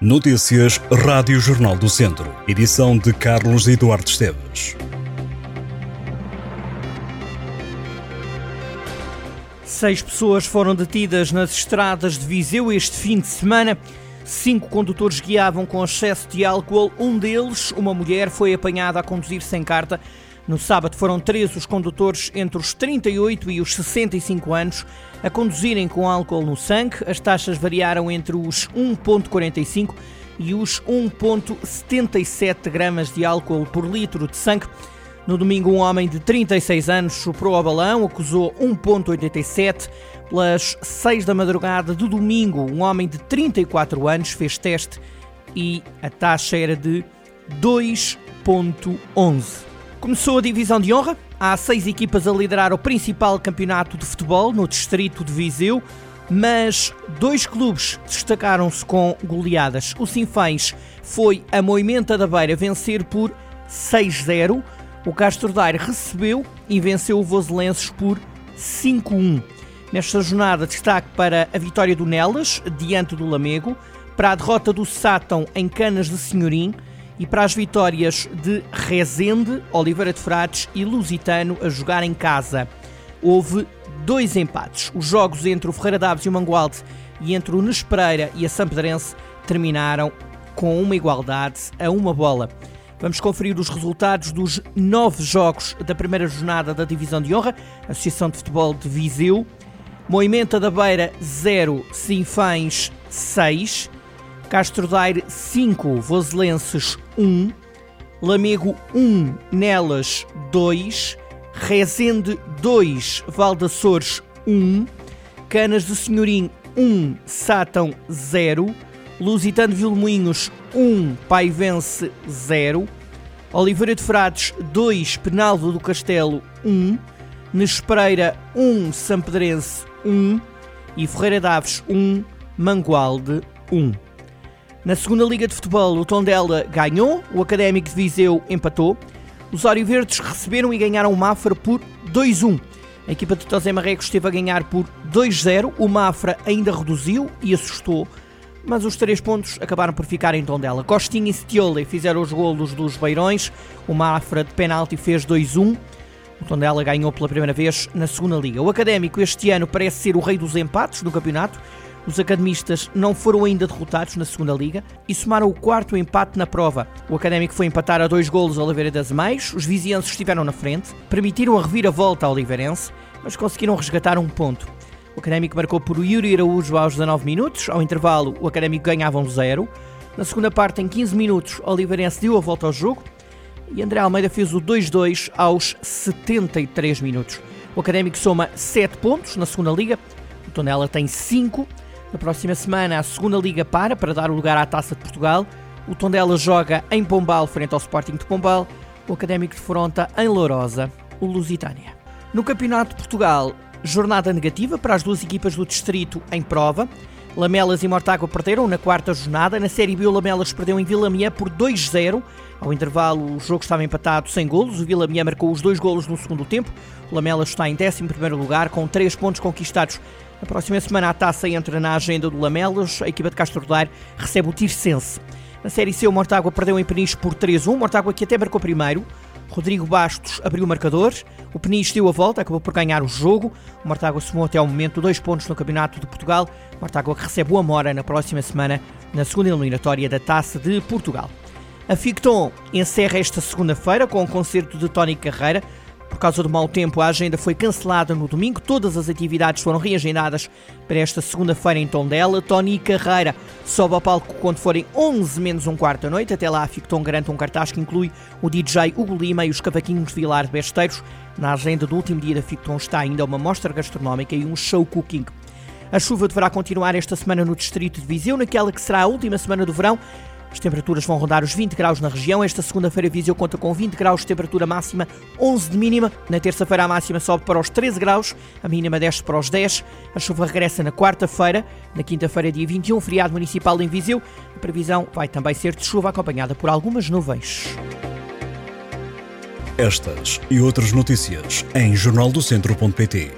Notícias Rádio Jornal do Centro. Edição de Carlos Eduardo Esteves. Seis pessoas foram detidas nas estradas de Viseu este fim de semana. Cinco condutores guiavam com excesso de álcool. Um deles, uma mulher, foi apanhada a conduzir sem carta. No sábado foram três os condutores entre os 38 e os 65 anos a conduzirem com álcool no sangue. As taxas variaram entre os 1,45 e os 1,77 gramas de álcool por litro de sangue. No domingo, um homem de 36 anos superou ao balão, acusou 1,87. Pelas 6 da madrugada do domingo, um homem de 34 anos fez teste e a taxa era de 2,11. Começou a divisão de honra. Há seis equipas a liderar o principal campeonato de futebol no distrito de Viseu, mas dois clubes destacaram-se com goleadas. O Sinfãs foi a Moimenta da Beira vencer por 6-0. O Castro Daire recebeu e venceu o Voselenses por 5-1. Nesta jornada, destaque para a vitória do Nelas, diante do Lamego, para a derrota do Sátão em Canas de Senhorim, e para as vitórias de Rezende, Oliveira de Frades e Lusitano a jogar em casa. Houve dois empates. Os jogos entre o Ferreira Daves e o Mangualde e entre o Nespereira e a Sampedrense terminaram com uma igualdade a uma bola. Vamos conferir os resultados dos nove jogos da primeira jornada da Divisão de Honra, Associação de Futebol de Viseu. Moimenta da Beira 0, Sinfães 6, Castro Daire 5, Voselenses 1, Lamego 1, Nelas 2, Rezende 2, Valdaçores 1, Canas de Senhorim 1, Sátão 0, Lusitano de Vilmoinhos 1, Paivense 0, Oliveira de Frades 2, Penalvo do Castelo 1, Nespereira 1, Sampedrense 1 e Ferreira Daves 1, Mangualde 1. Na segunda Liga de Futebol, o Tondela ganhou, o Académico de Viseu empatou. Os Verdes receberam e ganharam o Mafra por 2-1. A equipa de José Marrecos esteve a ganhar por 2-0. O Mafra ainda reduziu e assustou, mas os três pontos acabaram por ficar em Tondela. Costinha e Setiola fizeram os golos dos Beirões. O Mafra de penalti fez 2-1. O Tondela ganhou pela primeira vez na segunda liga. O Académico este ano parece ser o rei dos empates no campeonato. Os academistas não foram ainda derrotados na segunda liga e somaram o quarto empate na prova. O Académico foi empatar a dois golos a Oliveira das Meias, os vizienses estiveram na frente, permitiram a reviravolta ao Oliveirense, mas conseguiram resgatar um ponto. O Académico marcou por Yuri Araújo aos 19 minutos, ao intervalo o Académico ganhava um zero. Na segunda parte, em 15 minutos, o Oliveirense deu a volta ao jogo e André Almeida fez o 2-2 aos 73 minutos. O Académico soma 7 pontos na segunda liga, o Tonela tem 5 na próxima semana, a segunda Liga para para dar o lugar à Taça de Portugal. O Tondela joga em Pombal, frente ao Sporting de Pombal. O Académico de Fronta em Lourosa, o Lusitânia. No Campeonato de Portugal, jornada negativa para as duas equipas do distrito em prova. Lamelas e Mortágua perderam na quarta jornada. Na Série B, o Lamelas perdeu em Vila Mié por 2-0. Ao intervalo, o jogo estava empatado sem golos. O Vila Mié marcou os dois golos no segundo tempo. O Lamelas está em 11 lugar, com 3 pontos conquistados na próxima semana a taça entra na agenda do Lamelos. A equipa de Castro Daire recebe o Tirsense. Na Série C, o Mortágua perdeu em Peniche por 3-1. Mortágua que até marcou primeiro. Rodrigo Bastos abriu o marcador. O Peniche deu a volta, acabou por ganhar o jogo. O Mortágua somou até ao momento dois pontos no Campeonato de Portugal. O Mortágua que recebe o Amora na próxima semana, na segunda eliminatória da Taça de Portugal. A Ficton encerra esta segunda-feira com um concerto de Tony Carreira. Por causa do mau tempo, a agenda foi cancelada no domingo. Todas as atividades foram reagendadas para esta segunda-feira em Tondela. Tony Carreira sobe ao palco quando forem 11 menos um quarto da noite. Até lá, a Ficton garante um cartaz que inclui o DJ Hugo Lima e os cavaquinhos de Vilar Besteiros. Na agenda do último dia da Ficton está ainda uma mostra gastronómica e um show cooking. A chuva deverá continuar esta semana no distrito de Viseu, naquela que será a última semana do verão. As temperaturas vão rondar os 20 graus na região. Esta segunda-feira Viseu conta com 20 graus de temperatura máxima, 11 de mínima. Na terça-feira a máxima sobe para os 13 graus, a mínima desce para os 10. A chuva regressa na quarta-feira. Na quinta-feira, dia 21, feriado municipal em Viseu. A previsão vai também ser de chuva acompanhada por algumas nuvens. Estas e outras notícias em jornaldocentro.pt